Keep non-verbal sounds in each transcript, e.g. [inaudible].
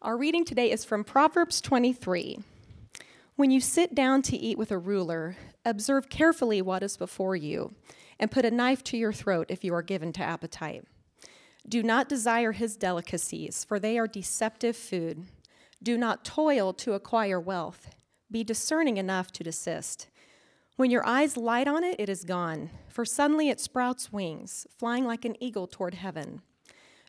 Our reading today is from Proverbs 23. When you sit down to eat with a ruler, observe carefully what is before you, and put a knife to your throat if you are given to appetite. Do not desire his delicacies, for they are deceptive food. Do not toil to acquire wealth. Be discerning enough to desist. When your eyes light on it, it is gone, for suddenly it sprouts wings, flying like an eagle toward heaven.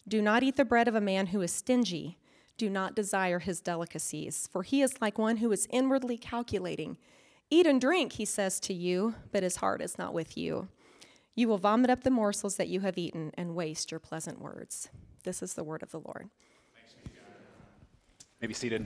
Do not eat the bread of a man who is stingy do not desire his delicacies, for he is like one who is inwardly calculating. Eat and drink, he says to you, but his heart is not with you. You will vomit up the morsels that you have eaten and waste your pleasant words. This is the word of the Lord. Maybe seated.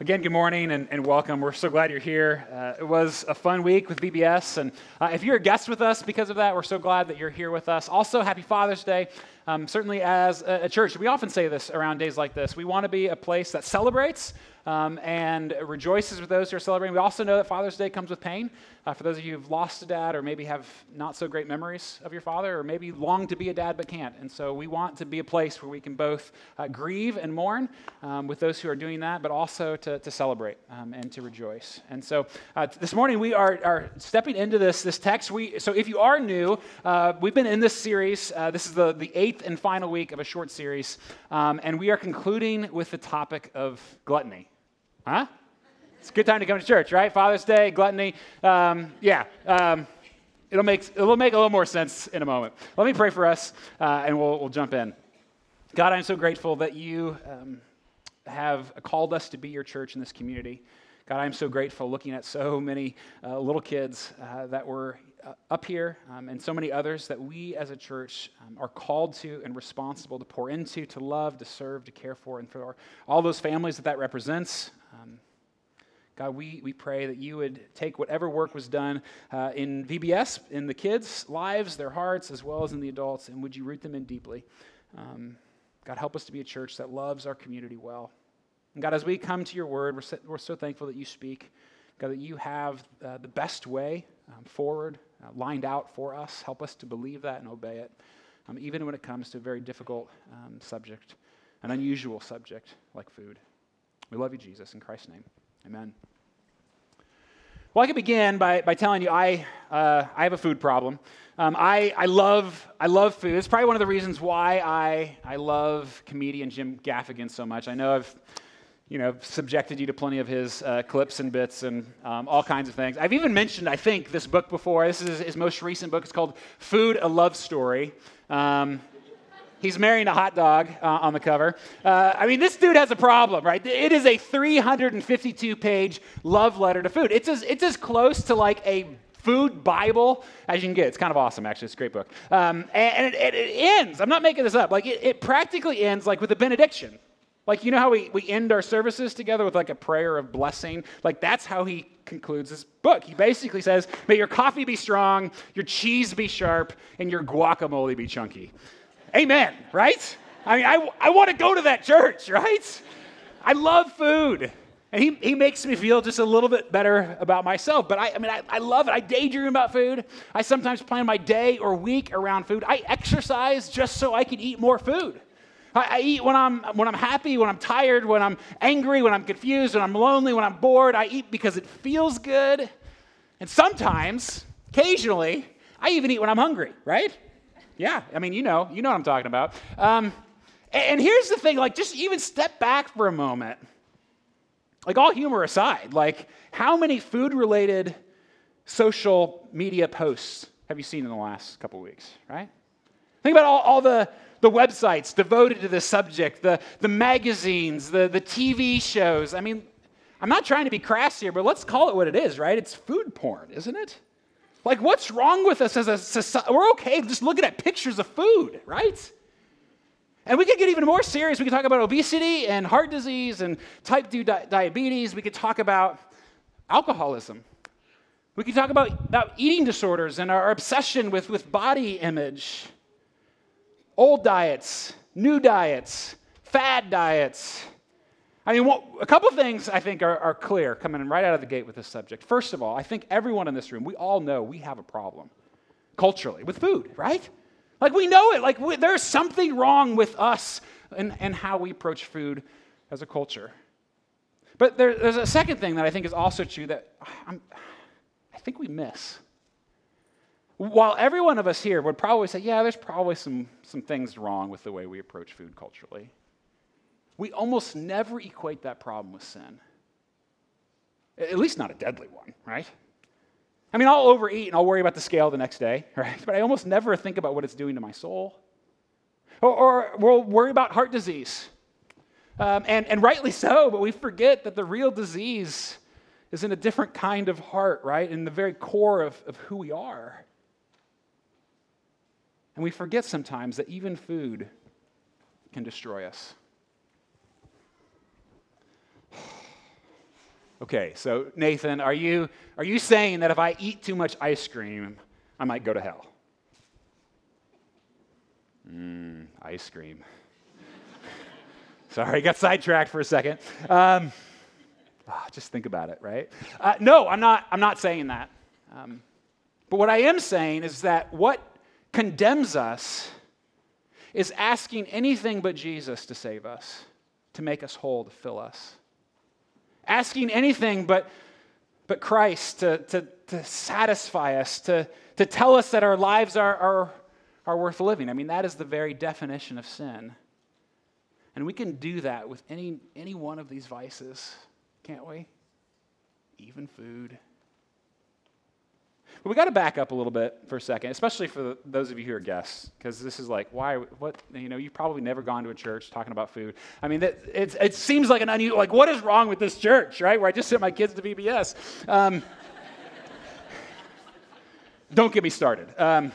Again, good morning and, and, welcome. We're so glad you're here. Uh, it was a fun week with VBS. And uh, if you're a guest with us because of that, we're so glad that you're here with us. Also, happy Father's Day. Um, certainly, as a, a, church, we often say this around days like this. We want to be a place that celebrates um, and rejoices with those who are celebrating. We also know that Father's Day comes with pain. Uh, for those of you who've lost a dad or maybe have not so great memories of your father or maybe long to be a dad but can't. And so we want to be a place where we can both uh, grieve and mourn um, with those who are doing that, but also to, to celebrate um, and to rejoice. And so uh, this morning we are, are stepping into this, this text. We, so if you are new, uh, we've been in this series. Uh, this is the, the eighth and final week of a short series. Um, and we are concluding with the topic of gluttony. Huh? It's a good time to come to church, right? Father's Day, gluttony. Um, yeah. Um, it'll, make, it'll make a little more sense in a moment. Let me pray for us, uh, and we'll, we'll jump in. God, I'm so grateful that you um, have called us to be your church in this community. God, I'm so grateful looking at so many uh, little kids uh, that were uh, up here um, and so many others that we as a church um, are called to and responsible to pour into, to love, to serve, to care for, and for all those families that that represents. Um, God, we, we pray that you would take whatever work was done uh, in VBS, in the kids' lives, their hearts, as well as in the adults, and would you root them in deeply. Um, God, help us to be a church that loves our community well. And God, as we come to your word, we're so, we're so thankful that you speak. God, that you have uh, the best way um, forward uh, lined out for us. Help us to believe that and obey it, um, even when it comes to a very difficult um, subject, an unusual subject like food. We love you, Jesus. In Christ's name, amen. Well, I could begin by, by telling you I, uh, I have a food problem. Um, I, I, love, I love food. It's probably one of the reasons why I, I love comedian Jim Gaffigan so much. I know I've you know, subjected you to plenty of his uh, clips and bits and um, all kinds of things. I've even mentioned, I think, this book before. This is his most recent book. It's called Food, a Love Story. Um, He's marrying a hot dog uh, on the cover. Uh, I mean, this dude has a problem, right? It is a 352 page love letter to food. It's as, it's as close to like a food Bible as you can get. It's kind of awesome, actually. It's a great book. Um, and, and it, it, ends, I'm not making this up, like it, it practically ends like with a benediction. Like, you know how we, we end our services together with like a prayer of blessing? Like, that's how he concludes his book. He basically says, May your coffee be strong, your cheese be sharp, and your guacamole be chunky. Amen, right? I mean, I, I want to go to that church, right? I love food. And he, he makes me feel just a little bit better about myself. But I, I mean, I, I love it. I daydream about food. I sometimes plan my day or week around food. I exercise just so I can eat more food. I, I eat when I'm, when I'm happy, when I'm tired, when I'm angry, when I'm confused, when I'm lonely, when I'm bored. I eat because it feels good. And sometimes, occasionally, I even eat when I'm hungry, right? Yeah, I mean, you know, you know what I'm talking about. Um, and here's the thing like, just even step back for a moment. Like, all humor aside, like, how many food related social media posts have you seen in the last couple weeks, right? Think about all, all the, the websites devoted to this subject, the, the magazines, the, the TV shows. I mean, I'm not trying to be crass here, but let's call it what it is, right? It's food porn, isn't it? Like, what's wrong with us as a society? We're okay just looking at pictures of food, right? And we could get even more serious. We could talk about obesity and heart disease and type 2 di- diabetes. We could talk about alcoholism. We could talk about, about eating disorders and our obsession with, with body image. Old diets, new diets, fad diets. I mean, what, a couple of things I think are, are, clear coming right out of the gate with this subject. First of all, I think everyone in this room, we all know we have a problem culturally with food, right? Like we know it. Like we, there's something wrong with us and, and how we approach food as a culture. But there, there's a second thing that I think is also true that I'm, I think we miss. While every one of us here would probably say, yeah, there's probably some, some things wrong with the way we approach food culturally, we almost never equate that problem with sin. At least not a deadly one, right? I mean, I'll overeat and I'll worry about the scale the next day, [laughs] right? But I almost never think about what it's doing to my soul. Or, or we'll worry about heart disease. Um, and, and rightly so, but we forget that the real disease is in a different kind of heart, right? In the very core of, of who we are. And we forget sometimes that even food can destroy us. Okay, so Nathan, are you, are you saying that if I eat too much ice cream, I might go to hell? Mmm, ice cream. [laughs] Sorry, got sidetracked for a second. Um, oh, just think about it, right? Uh, no, I'm not, I'm not saying that. Um, but what I am saying is that what condemns us is asking anything but Jesus to save us, to make us whole, to fill us. Asking anything but, but Christ to, to, to satisfy us, to, to tell us that our lives are, are, are worth living. I mean, that is the very definition of sin. And we can do that with any, any one of these vices, can't we? Even food. But we got to back up a little bit for a second, especially for the, those of you who are guests, because this is like, why, what, you know, you've probably never gone to a church talking about food. I mean, it, it, it seems like an unusual, like, what is wrong with this church, right? Where I just sent my kids to VBS. Um, [laughs] don't get me started. Um,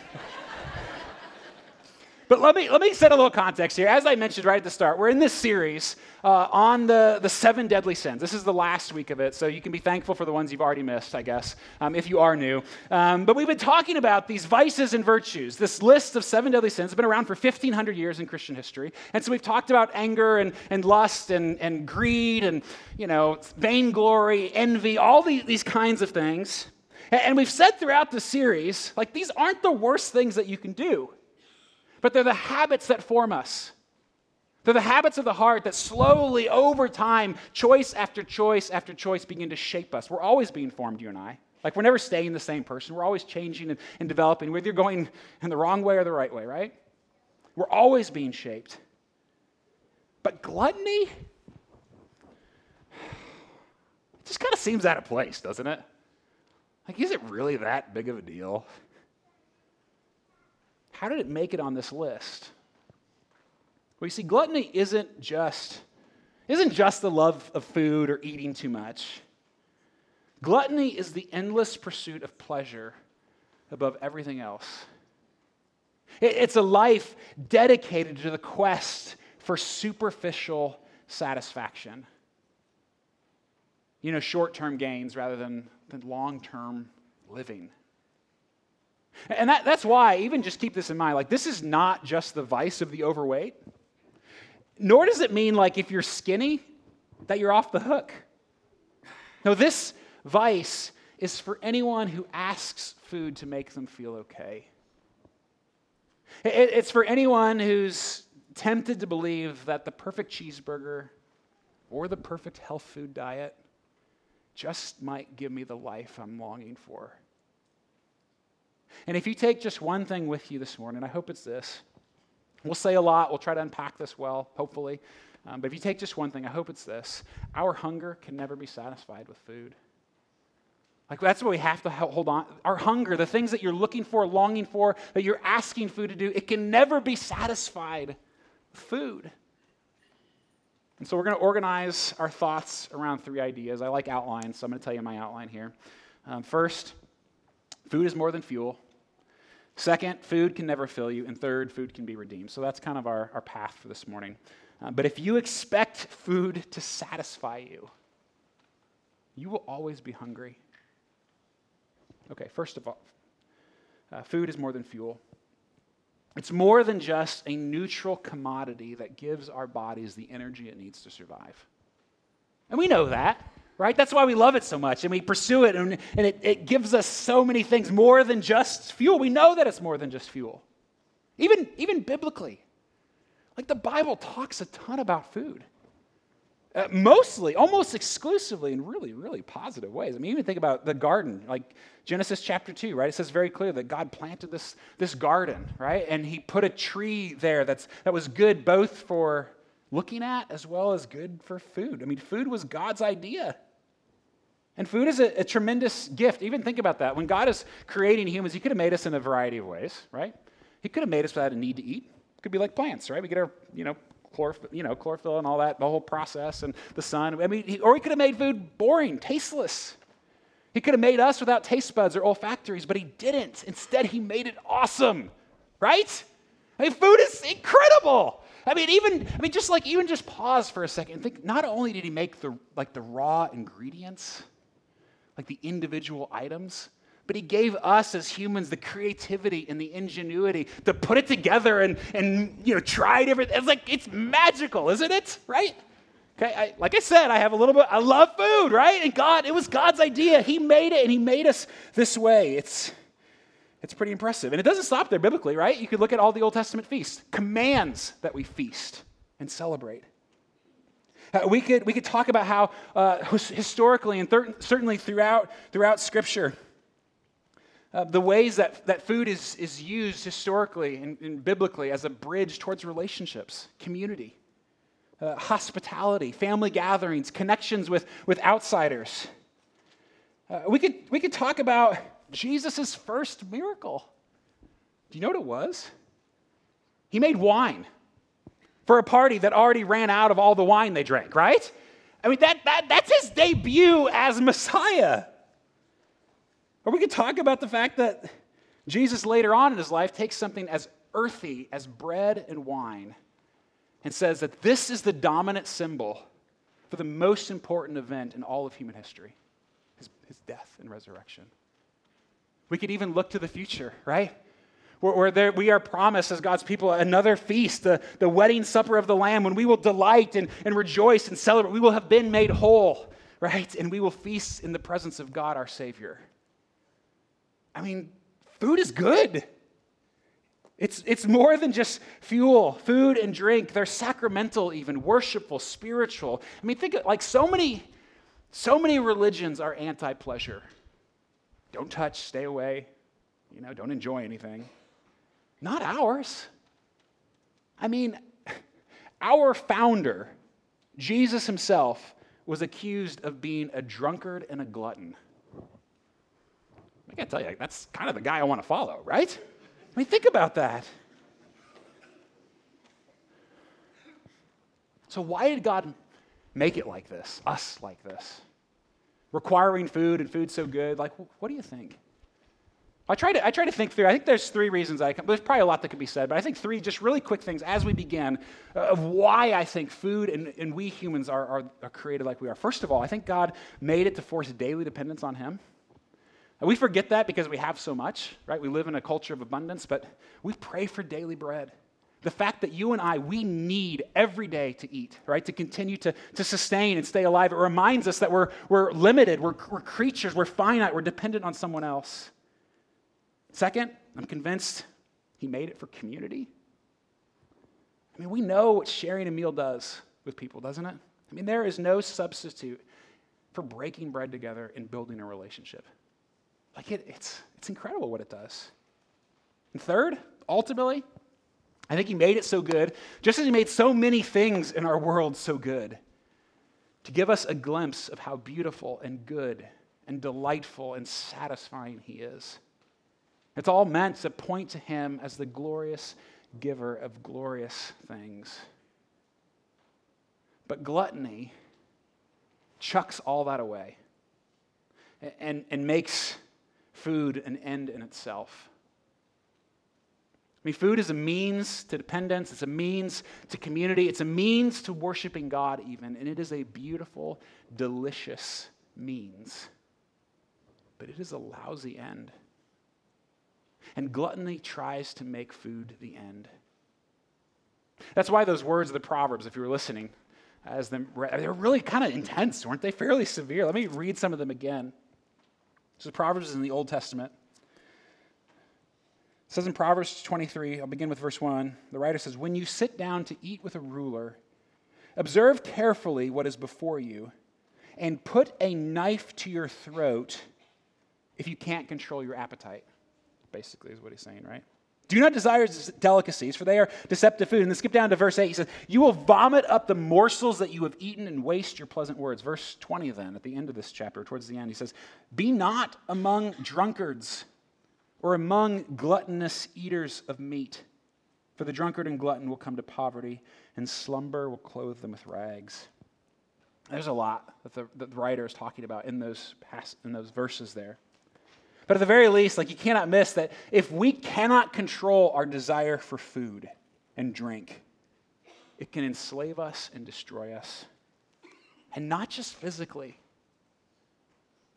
but let me, let me set a little context here. As I mentioned right at the start, we're in this series uh, on the, the seven deadly sins. This is the last week of it, so you can be thankful for the ones you've already missed, I guess, um, if you are new. Um, but we've been talking about these vices and virtues. This list of seven deadly sins has been around for 1,500 years in Christian history. And so we've talked about anger and, and lust and, and greed and, you know, vainglory, envy, all these, these kinds of things. And we've said throughout the series, like, these aren't the worst things that you can do but they're the habits that form us. They're the habits of the heart that slowly, over time, choice after choice after choice, begin to shape us. We're always being formed, you and I. Like, we're never staying the same person. We're always changing and, and developing, whether you're going in the wrong way or the right way, right? We're always being shaped. But gluttony just kind of seems out of place, doesn't it? Like, is it really that big of a deal? How did it make it on this list? Well, you see, gluttony isn't just, isn't just the love of food or eating too much. Gluttony is the endless pursuit of pleasure above everything else. It's a life dedicated to the quest for superficial satisfaction. You know, short term gains rather than, than long term living. And that, that's why, even just keep this in mind, like, this is not just the vice of the overweight, nor does it mean, like, if you're skinny, that you're off the hook. No, this vice is for anyone who asks food to make them feel okay. It, it's for anyone who's tempted to believe that the perfect cheeseburger or the perfect health food diet just might give me the life I'm longing for. And if you take just one thing with you this morning, I hope it's this. We'll say a lot, we'll try to unpack this well, hopefully. Um, but if you take just one thing, I hope it's this our hunger can never be satisfied with food. Like, that's what we have to hold on. Our hunger, the things that you're looking for, longing for, that you're asking food to do, it can never be satisfied with food. And so we're going to organize our thoughts around three ideas. I like outlines, so I'm going to tell you my outline here. Um, first, food is more than fuel. Second, food can never fill you. And third, food can be redeemed. So that's kind of our, our path for this morning. Uh, but if you expect food to satisfy you, you will always be hungry. Okay, first of all, uh, food is more than fuel. It's more than just a neutral commodity that gives our bodies the energy it needs to survive. And we know that right? That's why we love it so much and we pursue it, and, and it, it gives us so many things more than just fuel. We know that it's more than just fuel, even, even biblically. Like the Bible talks a ton about food. Uh, mostly, almost exclusively, in really, really positive ways. I mean, even think about the garden, like Genesis chapter 2, right? It says very clear that God planted this, this garden, right? And he put a tree there that's, that was good both for looking at as well as good for food. I mean, food was God's idea. And food is a, a tremendous gift. Even think about that. When God is creating humans, He could have made us in a variety of ways, right? He could have made us without a need to eat. It could be like plants, right? We get our, you know, chlorophyll, you know, chlorophyll and all that, the whole process and the sun. I mean, he, or he could have made food boring, tasteless. He could have made us without taste buds or olfactories, but he didn't. Instead, he made it awesome, right? I mean, food is incredible. I mean, even I mean, just like even just pause for a second and think. Not only did he make the like the raw ingredients, like the individual items, but he gave us as humans the creativity and the ingenuity to put it together and, and you know, try different. It's like, it's magical, isn't it? Right? Okay, I, like I said, I have a little bit, I love food, right? And God, it was God's idea. He made it and He made us this way. It's, it's pretty impressive. And it doesn't stop there biblically, right? You could look at all the Old Testament feasts, commands that we feast and celebrate. Uh, we, could, we could talk about how uh, historically and thir- certainly throughout, throughout Scripture, uh, the ways that, that food is, is used historically and, and biblically as a bridge towards relationships, community, uh, hospitality, family gatherings, connections with, with outsiders. Uh, we, could, we could talk about Jesus' first miracle. Do you know what it was? He made wine for a party that already ran out of all the wine they drank, right? I mean, that, that, that's his debut as Messiah. Or we could talk about the fact that Jesus later on in his life takes something as earthy as bread and wine and says that this is the dominant symbol for the most important event in all of human history his, his death and resurrection. We could even look to the future, right? Where, there, we are promised as God's people another feast, the, the wedding supper of the Lamb, when we will delight and, and rejoice and celebrate. We will have been made whole, right? And we will feast in the presence of God, our Savior. I mean, food is good. It's, it's more than just fuel, food and drink. They're sacramental, even worshipful, spiritual. I mean, think of, like so many, so many religions are anti-pleasure. Don't touch, stay away, you know, don't enjoy anything. Not ours. I mean, our founder, Jesus himself, was accused of being a drunkard and a glutton. I gotta tell you, that's kind of the guy I want to follow, right? I mean, think about that. So, why did God make it like this, us like this? Requiring food and food so good. Like, what do you think? I try, to, I try to think through. I think there's three reasons I can, there's probably a lot that could be said, but I think three just really quick things as we begin uh, of why I think food and, and we humans are, are, are created like we are. First of all, I think God made it to force daily dependence on Him. And we forget that because we have so much, right? We live in a culture of abundance, but we pray for daily bread. The fact that you and I, we need every day to eat, right? To continue to, to sustain and stay alive. It reminds us that we're, we're limited, we're, we're creatures, we're finite, we're dependent on someone else. Second, I'm convinced he made it for community. I mean, we know what sharing a meal does with people, doesn't it? I mean, there is no substitute for breaking bread together and building a relationship. Like it, it's, it's incredible what it does. And third, ultimately, I think he made it so good, just as he made so many things in our world so good, to give us a glimpse of how beautiful and good and delightful and satisfying he is. It's all meant to point to him as the glorious giver of glorious things. But gluttony chucks all that away and, and makes food an end in itself. I mean, food is a means to dependence, it's a means to community, it's a means to worshiping God, even, and it is a beautiful, delicious means. But it is a lousy end. And gluttony tries to make food the end. That's why those words of the Proverbs, if you were listening, as them, they're really kind of intense, weren't they? Fairly severe. Let me read some of them again. So the Proverbs is in the Old Testament. It says in Proverbs 23, I'll begin with verse 1. The writer says, When you sit down to eat with a ruler, observe carefully what is before you, and put a knife to your throat if you can't control your appetite. Basically, is what he's saying, right? Do not desire delicacies, for they are deceptive food. And then skip down to verse 8. He says, You will vomit up the morsels that you have eaten and waste your pleasant words. Verse 20, then, at the end of this chapter, towards the end, he says, Be not among drunkards or among gluttonous eaters of meat. For the drunkard and glutton will come to poverty, and slumber will clothe them with rags. There's a lot that the, that the writer is talking about in those, past, in those verses there. But at the very least, like you cannot miss that if we cannot control our desire for food and drink, it can enslave us and destroy us. And not just physically,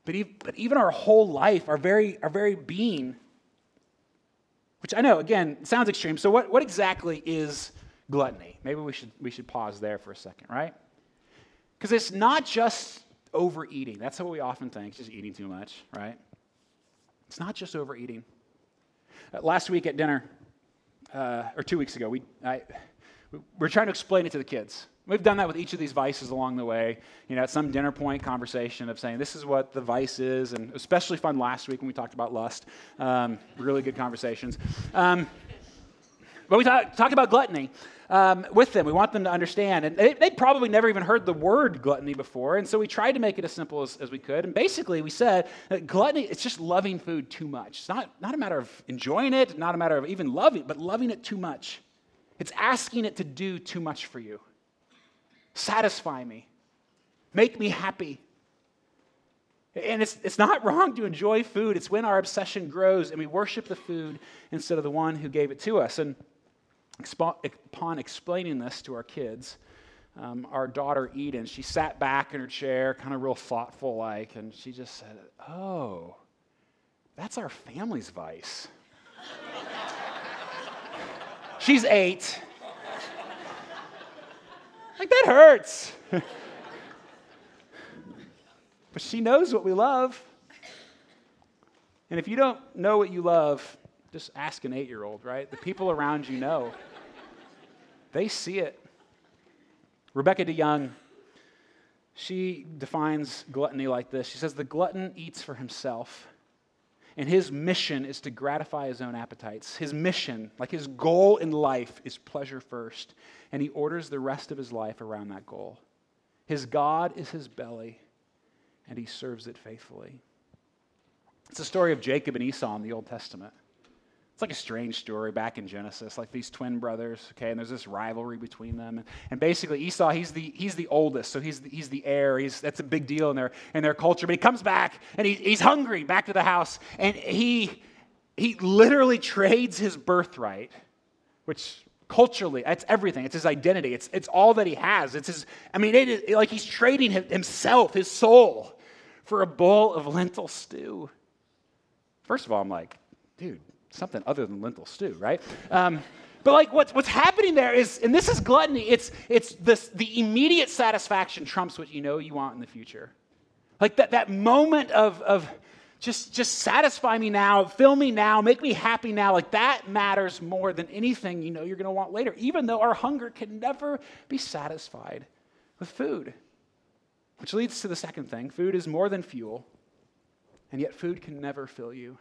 but even, our whole life, our very, our very being which I know, again, sounds extreme. So, what, what exactly is gluttony? Maybe we should, we should pause there for a second, right? Because it's not just overeating. That's what we often think, just eating too much, right? It's not just overeating. Uh, last week at dinner, uh, or two weeks ago, we, I, we were trying to explain it to the kids. We've done that with each of these vices along the way. You know, at some dinner point conversation of saying, this is what the vice is, and especially fun last week when we talked about lust. Um, really good conversations. Um, but we talked talk about gluttony um, with them. We want them to understand. And they, would probably never even heard the word gluttony before. And so we tried to make it as simple as, as we could. And basically, we said that gluttony, it's just loving food too much. It's not, not a matter of enjoying it, not a matter of even loving it, but loving it too much. It's asking it to do too much for you. Satisfy me. Make me happy. And it's, it's not wrong to enjoy food. It's when our obsession grows and we worship the food instead of the one who gave it to us. And upon explaining this to our kids, um, our daughter Eden, she sat back in her chair, kind of real thoughtful like, and she just said, Oh, that's our family's vice. [laughs] She's eight. Like, that hurts. [laughs] but she knows what we love. And if you don't know what you love, just ask an eight year old, right? The people around you know. They see it. Rebecca DeYoung, she defines gluttony like this. She says, The glutton eats for himself and his mission is to gratify his own appetites. His mission, like his goal in life, is pleasure first. And he orders the rest of his life around that goal. His God is his belly, and he serves it faithfully. It's the story of Jacob and Esau in the Old Testament. It's like a strange story back in Genesis, like these twin brothers, okay, and there's this rivalry between them. And, and basically, Esau, he's the, he's the oldest, so he's the, he's the heir. He's, that's a big deal in their, in their culture. But he comes back, and he, he's hungry back to the house, and he, he literally trades his birthright, which culturally, that's everything. It's his identity, it's, it's all that he has. It's his, I mean, it is, like he's trading himself, his soul, for a bowl of lentil stew. First of all, I'm like, dude, something other than lentil stew, right? Um, but like what's, what's happening there is, and this is gluttony, it's, it's this, the immediate satisfaction trumps what you know you want in the future. Like that, that moment of, of just, just satisfy me now, fill me now, make me happy now, like that matters more than anything you know you're going to want later, even though our hunger can never be satisfied with food. Which leads to the second thing food is more than fuel, and yet food can never fill you.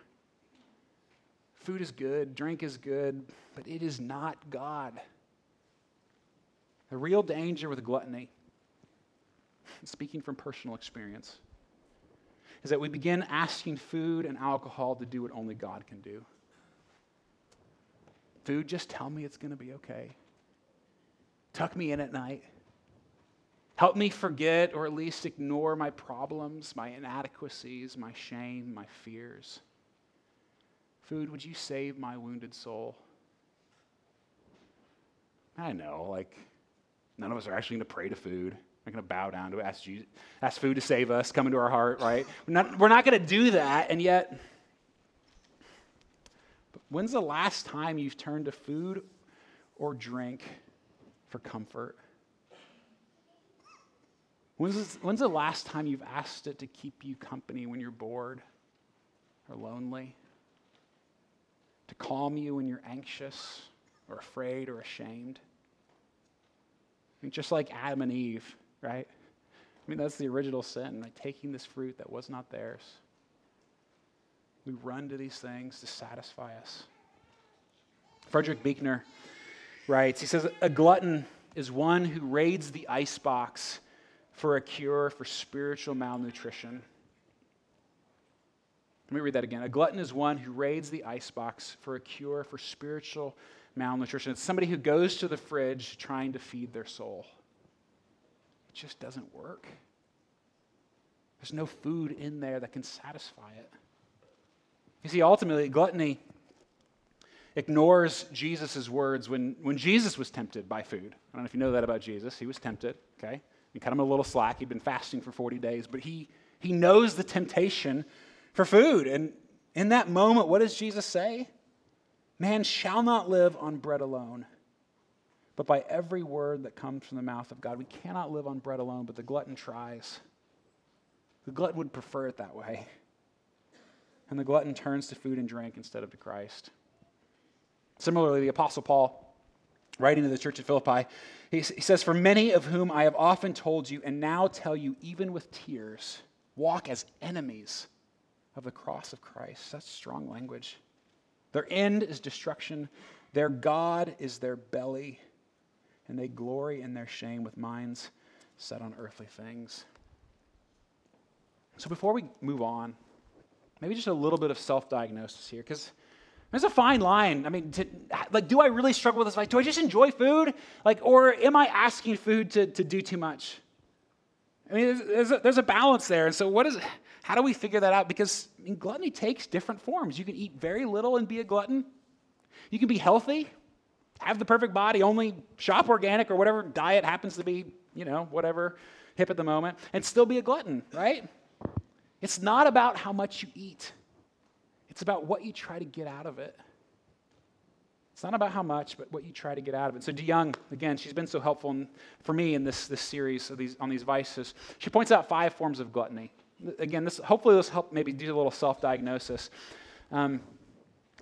Food is good, drink is good, but it is not God. The real danger with gluttony, speaking from personal experience, is that we begin asking food and alcohol to do what only God can do. Food, just tell me it's going to be okay. Tuck me in at night. Help me forget or at least ignore my problems, my inadequacies, my shame, my fears. Food, would you save my wounded soul? I know, like, none of us are actually going to pray to food. We're going to bow down to it, ask, Jesus, ask food to save us, come into our heart, right? We're not, we're not going to do that, and yet, when's the last time you've turned to food or drink for comfort? When's, when's the last time you've asked it to keep you company when you're bored or lonely? To calm you when you're anxious or afraid or ashamed. Mean, just like Adam and Eve, right? I mean, that's the original sin, like taking this fruit that was not theirs. We run to these things to satisfy us. Frederick Buechner writes, he says, A glutton is one who raids the icebox for a cure for spiritual malnutrition. Let me read that again. A glutton is one who raids the icebox for a cure for spiritual malnutrition. It's somebody who goes to the fridge trying to feed their soul. It just doesn't work. There's no food in there that can satisfy it. You see, ultimately, gluttony ignores Jesus' words when, when Jesus was tempted by food. I don't know if you know that about Jesus. He was tempted, okay? You cut him a little slack. He'd been fasting for 40 days, but he, he knows the temptation for food. And in that moment, what does Jesus say? Man shall not live on bread alone, but by every word that comes from the mouth of God. We cannot live on bread alone, but the glutton tries. The glutton would prefer it that way. And the glutton turns to food and drink instead of to Christ. Similarly, the Apostle Paul, writing to the church at Philippi, he, he says, For many of whom I have often told you, and now tell you, even with tears, walk as enemies of the cross of Christ. That's strong language. Their end is destruction, their God is their belly, and they glory in their shame with minds set on earthly things. So before we move on, maybe just a little bit of self diagnosis here, because there's a fine line. I mean, to, like, do I really struggle with this? Like, do I just enjoy food? Like, or am I asking food to, to do too much? I mean, there's, there's, a, there's a balance there. And so, what is, how do we figure that out? Because I mean, gluttony takes different forms. You can eat very little and be a glutton. You can be healthy, have the perfect body, only shop organic or whatever diet happens to be, you know, whatever hip at the moment, and still be a glutton, right? It's not about how much you eat, it's about what you try to get out of it. It's not about how much, but what you try to get out of it. So DeYoung, again, she's been so helpful in, for me in this, this series of these, on these vices. She points out five forms of gluttony. Again, this, hopefully this help maybe do a little self-diagnosis. Um,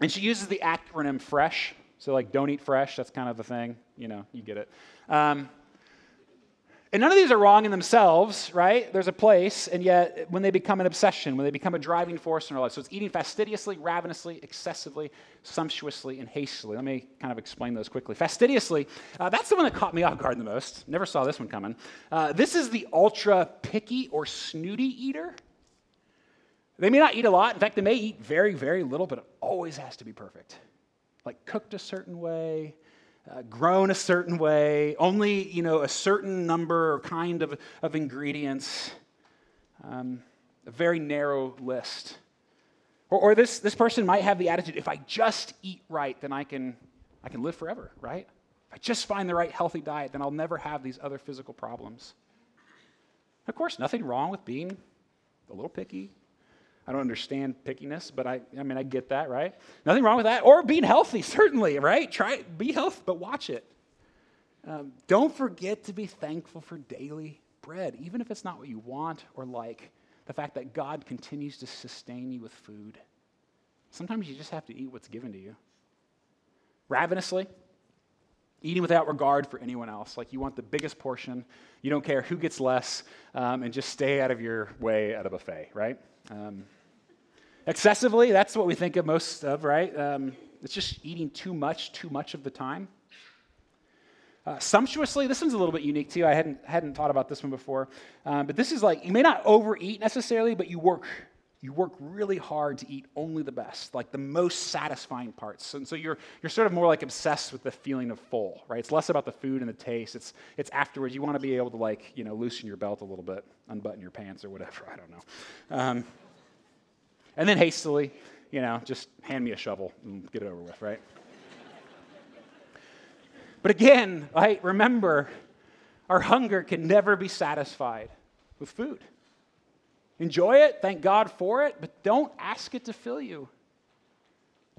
and she uses the acronym FRESH. So like, don't eat fresh. That's kind of the thing. You know, you get it. Um, and none of these are wrong in themselves, right? There's a place, and yet when they become an obsession, when they become a driving force in our life. So it's eating fastidiously, ravenously, excessively, sumptuously, and hastily. Let me kind of explain those quickly. Fastidiously, uh, that's the one that caught me off guard the most. Never saw this one coming. Uh, this is the ultra picky or snooty eater. They may not eat a lot. In fact, they may eat very, very little, but it always has to be perfect. Like cooked a certain way, uh, grown a certain way, only you know a certain number or kind of, of ingredients, um, a very narrow list. Or, or this, this person might have the attitude, if I just eat right, then I can, I can live forever, right? If I just find the right healthy diet, then I'll never have these other physical problems. Of course, nothing wrong with being a little picky, I don't understand pickiness, but I, I mean, I get that, right? Nothing wrong with that. Or being healthy, [laughs] certainly, right? Try be healthy, but watch it. Um, don't forget to be thankful for daily bread, even if it's not what you want or like. The fact that God continues to sustain you with food. Sometimes you just have to eat what's given to you. Ravenously, eating without regard for anyone else. Like you want the biggest portion, you don't care who gets less, um, and just stay out of your way at a buffet, right? Um, excessively, that's what we think of most of, right? Um, it's just eating too much, too much of the time. Uh, sumptuously, this one's a little bit unique too. I hadn't, hadn't thought about this one before. Um, but this is like, you may not overeat necessarily, but you work you work really hard to eat only the best, like the most satisfying parts. And so you're, you're sort of more like obsessed with the feeling of full, right? It's less about the food and the taste. It's, it's afterwards. You want to be able to like, you know, loosen your belt a little bit, unbutton your pants or whatever. [laughs] I don't know. Um, and then hastily, you know, just hand me a shovel and get it over with, right? but again, right, remember, our hunger can never be satisfied with food. Enjoy it, thank God for it, but don't ask it to fill you.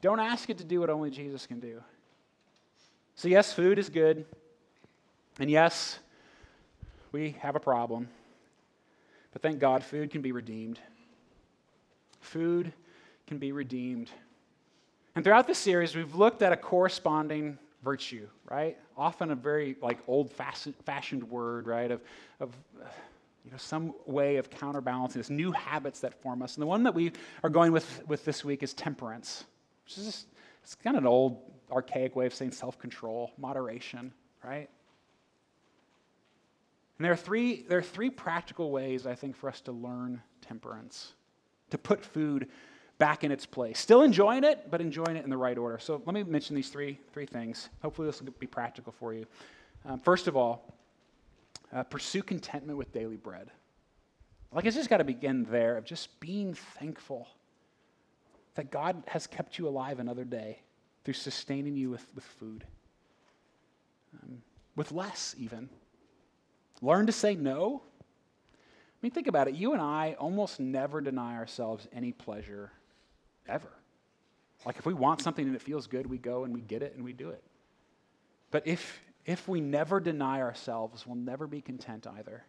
Don't ask it to do what only Jesus can do. So, yes, food is good. And yes, we have a problem. But thank God, food can be redeemed. Food can be redeemed. And throughout this series, we've looked at a corresponding virtue, right? Often a very like old fashioned word, right? Of, of you know, some way of counterbalancing this, new habits that form us. And the one that we are going with, with this week is temperance, which is just, it's kind of an old, archaic way of saying self control, moderation, right? And there are, three, there are three practical ways, I think, for us to learn temperance, to put food back in its place. Still enjoying it, but enjoying it in the right order. So let me mention these three, three things. Hopefully, this will be practical for you. Um, first of all, uh, pursue contentment with daily bread. Like, it's just got to begin there of just being thankful that God has kept you alive another day through sustaining you with, with food, um, with less, even. Learn to say no. I mean, think about it. You and I almost never deny ourselves any pleasure ever. Like if we want something and it feels good, we go and we get it and we do it. But if if we never deny ourselves, we'll never be content either.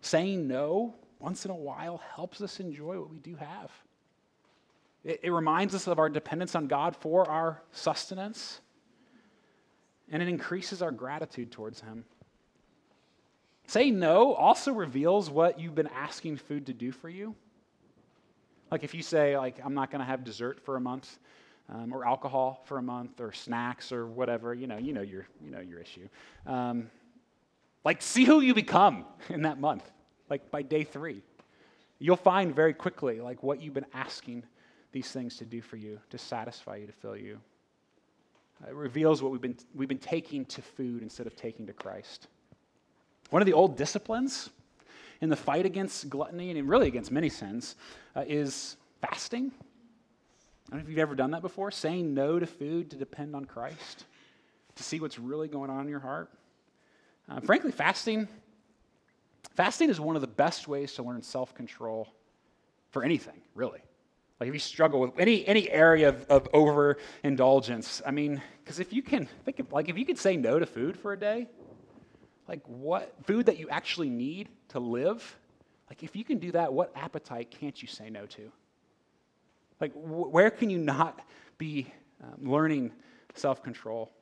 Saying no once in a while helps us enjoy what we do have. It, it reminds us of our dependence on God for our sustenance, and it increases our gratitude towards Him. Saying no also reveals what you've been asking food to do for you. Like if you say, like, I'm not going to have dessert for a month, um, or alcohol for a month, or snacks, or whatever, you know, you know your, you know your issue. Um, like, see who you become [laughs] in that month. Like by day three, you'll find very quickly like what you've been asking these things to do for you, to satisfy you, to fill you. It reveals what we've been, we've been taking to food instead of taking to Christ. One of the old disciplines in the fight against gluttony and really against many sins uh, is fasting. I don't know if you've ever done that before, saying no to food to depend on Christ, to see what's really going on in your heart. Uh, frankly, fasting, fasting is one of the best ways to learn self-control for anything, really. Like if you struggle with any any area of, of overindulgence, I mean, because if you can think of like if you could say no to food for a day, like what food that you actually need to live, like if you can do that, what appetite can't you say no to? Like wh- where can you not be um, learning self control?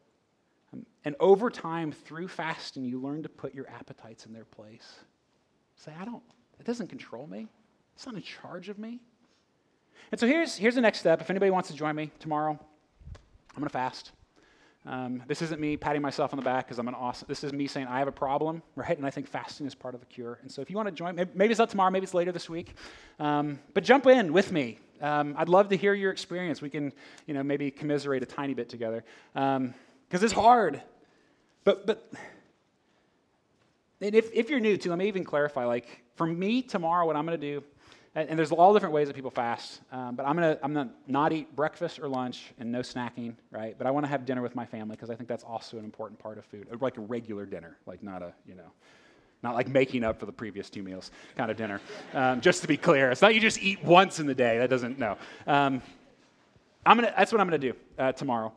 Um, and over time, through fasting, you learn to put your appetites in their place. Say, I don't, it doesn't control me. It's not in charge of me. And so here's, here's the next step. If anybody wants to join me tomorrow, I'm going to fast. Um, this isn't me patting myself on the back because I'm an awesome. This is me saying I have a problem, right? And I think fasting is part of the cure. And so if you want to join, maybe, it's not tomorrow, maybe it's later this week, um, but jump in with me. Um, I'd love to hear your experience. We can, you know, maybe commiserate a tiny bit together because um, it's hard. But but if if you're new too, let me even clarify. Like for me tomorrow, what I'm going to do and, and there's all different ways that people fast. Um, but I'm gonna I'm gonna not eat breakfast or lunch and no snacking, right? But I want to have dinner with my family because I think that's also an important part of food, like a regular dinner, like not a you know. Not like making up for the previous two meals kind of dinner. Um, just to be clear, it's not you just eat once in the day. That doesn't, no. Um, I'm gonna, that's what I'm to do uh, tomorrow.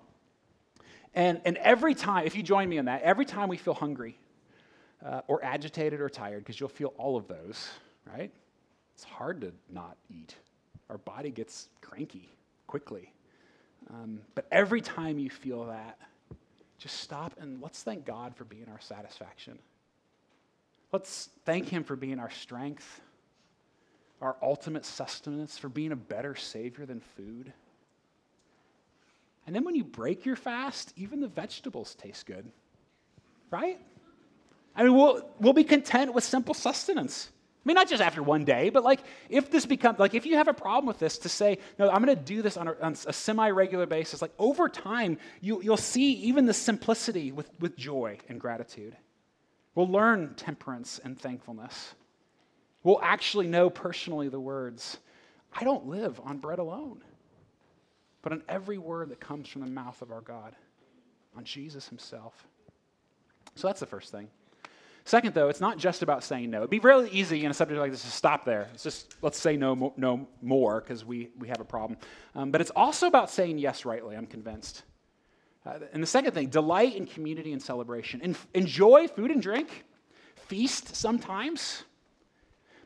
And, and every time, if you join me in that, every time we feel hungry uh, or agitated or tired, because you'll feel all of those, right? It's hard to not eat. Our body gets cranky quickly. Um, but every time you feel that, just stop and let's thank God for being our satisfaction. Let's thank Him for being our strength, our ultimate sustenance, for being a better Savior than food. And then when you break your fast, even the vegetables taste good, right? I mean, we'll, we'll be content with simple sustenance. I mean, not just after one day, but like if this becomes, like if you have a problem with this, to say, no, I'm going to do this on a, on a semi regular basis, like over time, you, you'll see even the simplicity with, with joy and gratitude. We'll learn temperance and thankfulness. We'll actually know personally the words, I don't live on bread alone, but on every word that comes from the mouth of our God, on Jesus himself. So that's the first thing. Second, though, it's not just about saying no. It'd be really easy in a subject like this to stop there. It's just let's say no, no more because we, we have a problem. Um, but it's also about saying yes rightly, I'm convinced. Uh, and the second thing, delight in community and celebration. En- enjoy food and drink, feast sometimes,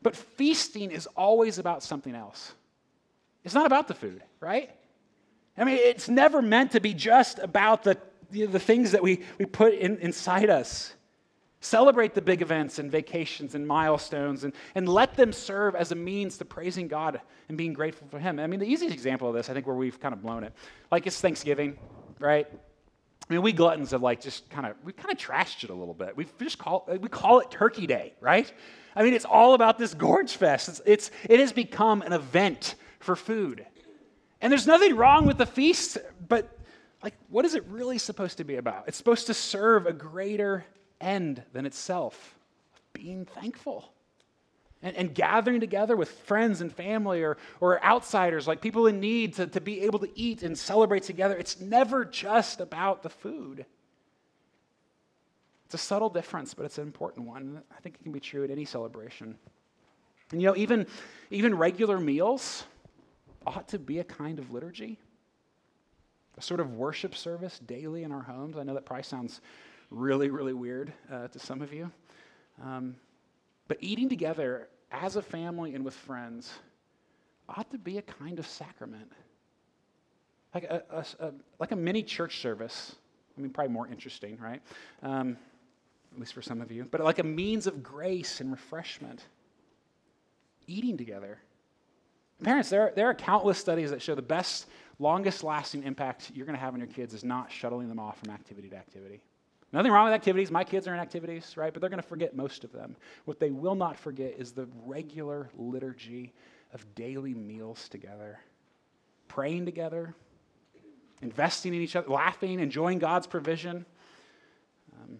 but feasting is always about something else. It's not about the food, right? I mean, it's never meant to be just about the, you know, the things that we, we put in, inside us. Celebrate the big events and vacations and milestones and, and let them serve as a means to praising God and being grateful for Him. I mean, the easiest example of this, I think, where we've kind of blown it, like it's Thanksgiving, right? I mean, we gluttons have like just kind of, we kind of trashed it a little bit. We've just call, we call it Turkey Day, right? I mean, it's all about this gorge fest. It's, it's, it has become an event for food. And there's nothing wrong with the feast, but like, what is it really supposed to be about? It's supposed to serve a greater end than itself being thankful and, and, gathering together with friends and family or, or outsiders, like people in need, to, to be able to eat and celebrate together. It's never just about the food. It's a subtle difference, but it's an important one. I think it can be true at any celebration. And you know, even, even regular meals ought to be a kind of liturgy, a sort of worship service daily in our homes. I know that probably sounds really, really weird uh, to some of you. Um, but eating together as a family and with friends ought to be a kind of sacrament. Like a, a, a like a mini church service. I mean, probably more interesting, right? Um, at least for some of you. But like a means of grace and refreshment. Eating together. Parents, there, there are countless studies that show the best, longest lasting impact you're going to have on your kids is not shuttling them off from activity to activity. Nothing wrong with activities. My kids are in activities, right? But they're going to forget most of them. What they will not forget is the regular liturgy of daily meals together, praying together, investing in each other, laughing, enjoying God's provision, um,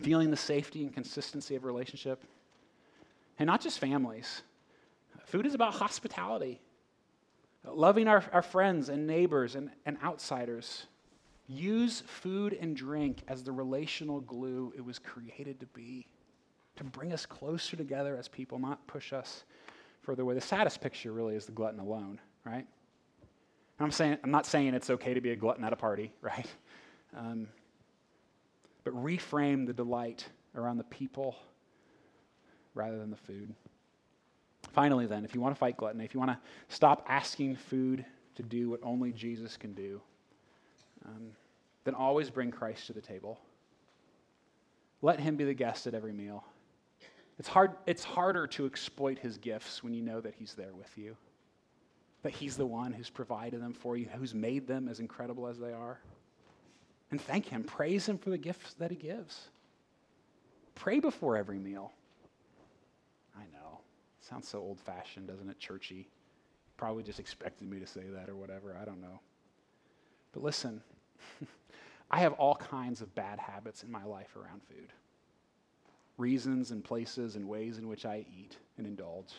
feeling the safety and consistency of relationship. And not just families. Food is about hospitality, loving our, our friends and neighbors and, and outsiders Use food and drink as the relational glue it was created to be, to bring us closer together as people, not push us further away. The saddest picture really is the glutton alone, right? I'm, saying, I'm not saying it's okay to be a glutton at a party, [laughs] right? Um, but reframe the delight around the people rather than the food. Finally, then, if you want to fight gluttony, if you want to stop asking food to do what only Jesus can do, um, then always bring Christ to the table. Let him be the guest at every meal. It's, hard, it's harder to exploit his gifts when you know that he's there with you, that he's the one who's provided them for you, who's made them as incredible as they are. And thank him. Praise him for the gifts that he gives. Pray before every meal. I know. Sounds so old fashioned, doesn't it? Churchy. Probably just expected me to say that or whatever. I don't know. But listen, [laughs] I have all kinds of bad habits in my life around food reasons and places and ways in which I eat and indulge.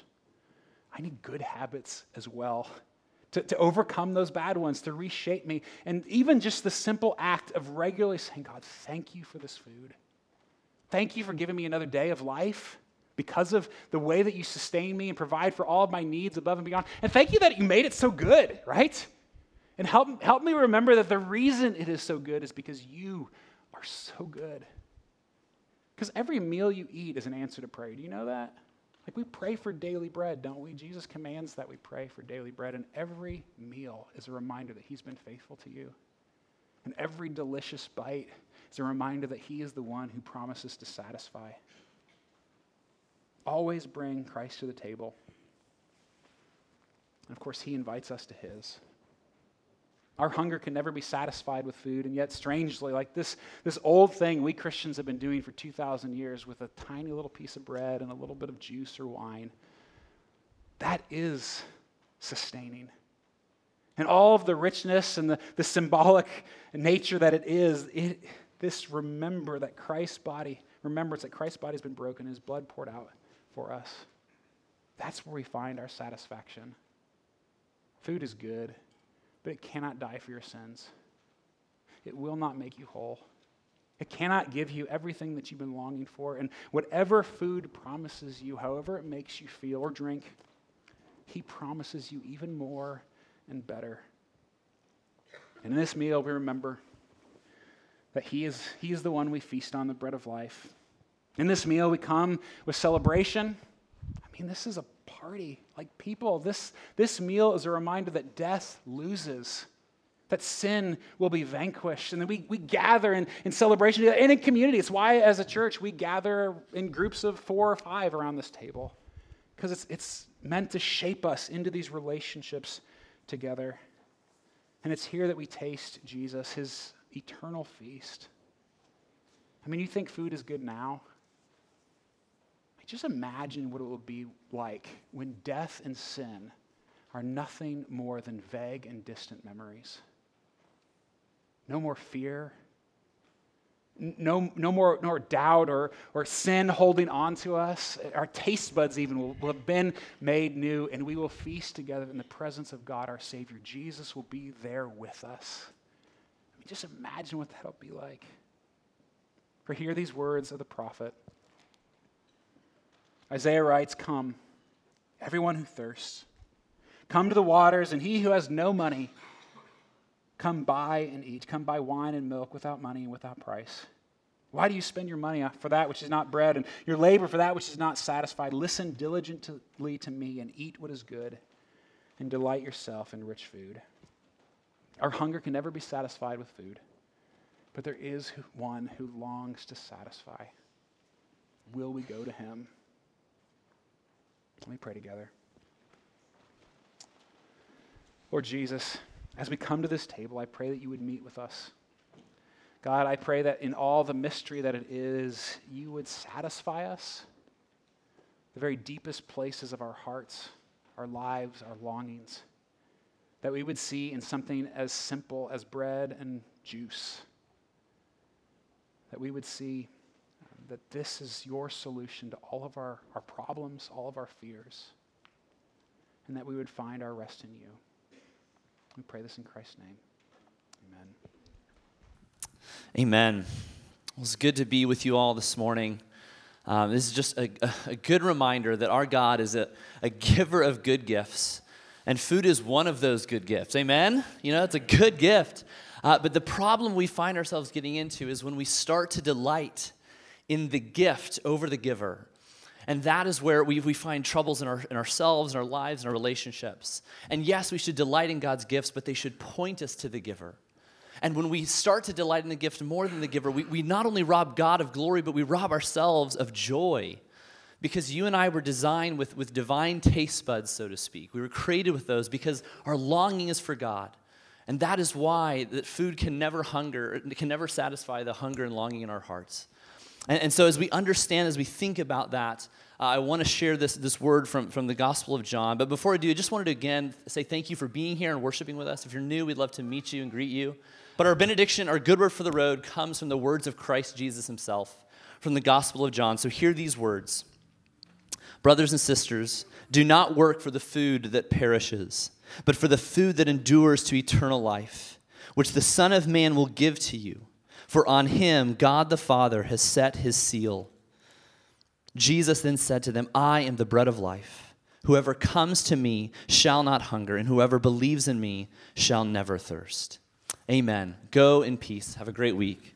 I need good habits as well [laughs] to, to overcome those bad ones, to reshape me. And even just the simple act of regularly saying, God, thank you for this food. Thank you for giving me another day of life because of the way that you sustain me and provide for all of my needs above and beyond. And thank you that you made it so good, right? And help, help me remember that the reason it is so good is because you are so good. Because every meal you eat is an answer to prayer. Do you know that? Like we pray for daily bread, don't we? Jesus commands that we pray for daily bread, and every meal is a reminder that He's been faithful to you. And every delicious bite is a reminder that He is the one who promises to satisfy. Always bring Christ to the table. And of course, He invites us to His. Our hunger can never be satisfied with food, and yet, strangely, like this, this old thing we Christians have been doing for 2,000 years with a tiny little piece of bread and a little bit of juice or wine, that is sustaining. And all of the richness and the, the symbolic nature that it is, it, this remember that Christ's body, remembrance that Christ's body has been broken, his blood poured out for us. That's where we find our satisfaction. Food is good but it cannot die for your sins. It will not make you whole. It cannot give you everything that you've been longing for. And whatever food promises you, however it makes you feel or drink, He promises you even more and better. And in this meal, we remember that He is, he is the one we feast on, the bread of life. In this meal, we come with celebration. I mean, this is a party like people. This, this meal is a reminder that death loses, that sin will be vanquished. And then we, we gather in, in celebration and in community. It's why, as a church, we gather in groups of four or five around this table, because it's, it's meant to shape us into these relationships together. And it's here that we taste Jesus, his eternal feast. I mean, you think food is good now? Just imagine what it will be like when death and sin are nothing more than vague and distant memories. No more fear. No, no, more, no more doubt or, or sin holding on to us. Our taste buds, even, will, will have been made new, and we will feast together in the presence of God, our Savior. Jesus will be there with us. I mean, just imagine what that'll be like. For hear these words of the prophet Isaiah writes, Come, everyone who thirsts, come to the waters, and he who has no money, come buy and eat. Come buy wine and milk without money and without price. Why do you spend your money for that which is not bread, and your labor for that which is not satisfied? Listen diligently to me and eat what is good, and delight yourself in rich food. Our hunger can never be satisfied with food, but there is one who longs to satisfy. Will we go to him? Let me pray together. Lord Jesus, as we come to this table, I pray that you would meet with us. God, I pray that in all the mystery that it is, you would satisfy us, the very deepest places of our hearts, our lives, our longings, that we would see in something as simple as bread and juice, that we would see that this is your solution to all of our, our problems, all of our fears, and that we would find our rest in you. We pray this in Christ's name. Amen. Amen. Well, it's good to be with you all this morning. Um, this is just a, a, good reminder that our God is a, a giver of good gifts, and food is one of those good gifts. Amen? You know, it's a good gift. Uh, but the problem we find ourselves getting into is when we start to delight in the gift over the giver. And that is where we, we find troubles in, our, in ourselves, in our lives, in our relationships. And yes, we should delight in God's gifts, but they should point us to the giver. And when we start to delight in the gift more than the giver, we, we not only rob God of glory, but we rob ourselves of joy. Because you and I were designed with, with divine taste buds, so to speak. We were created with those because our longing is for God. And that is why that food can never hunger, can never satisfy the hunger and longing in our hearts. And, and so, as we understand, as we think about that, uh, I want to share this, this word from, from the Gospel of John. But before I do, I just wanted to again say thank you for being here and worshiping with us. If you're new, we'd love to meet you and greet you. But our benediction, our good word for the road, comes from the words of Christ Jesus himself from the Gospel of John. So hear these words Brothers and sisters, do not work for the food that perishes, but for the food that endures to eternal life, which the Son of Man will give to you. For on him God the Father has set his seal. Jesus then said to them, I am the bread of life. Whoever comes to me shall not hunger, and whoever believes in me shall never thirst. Amen. Go in peace. Have a great week.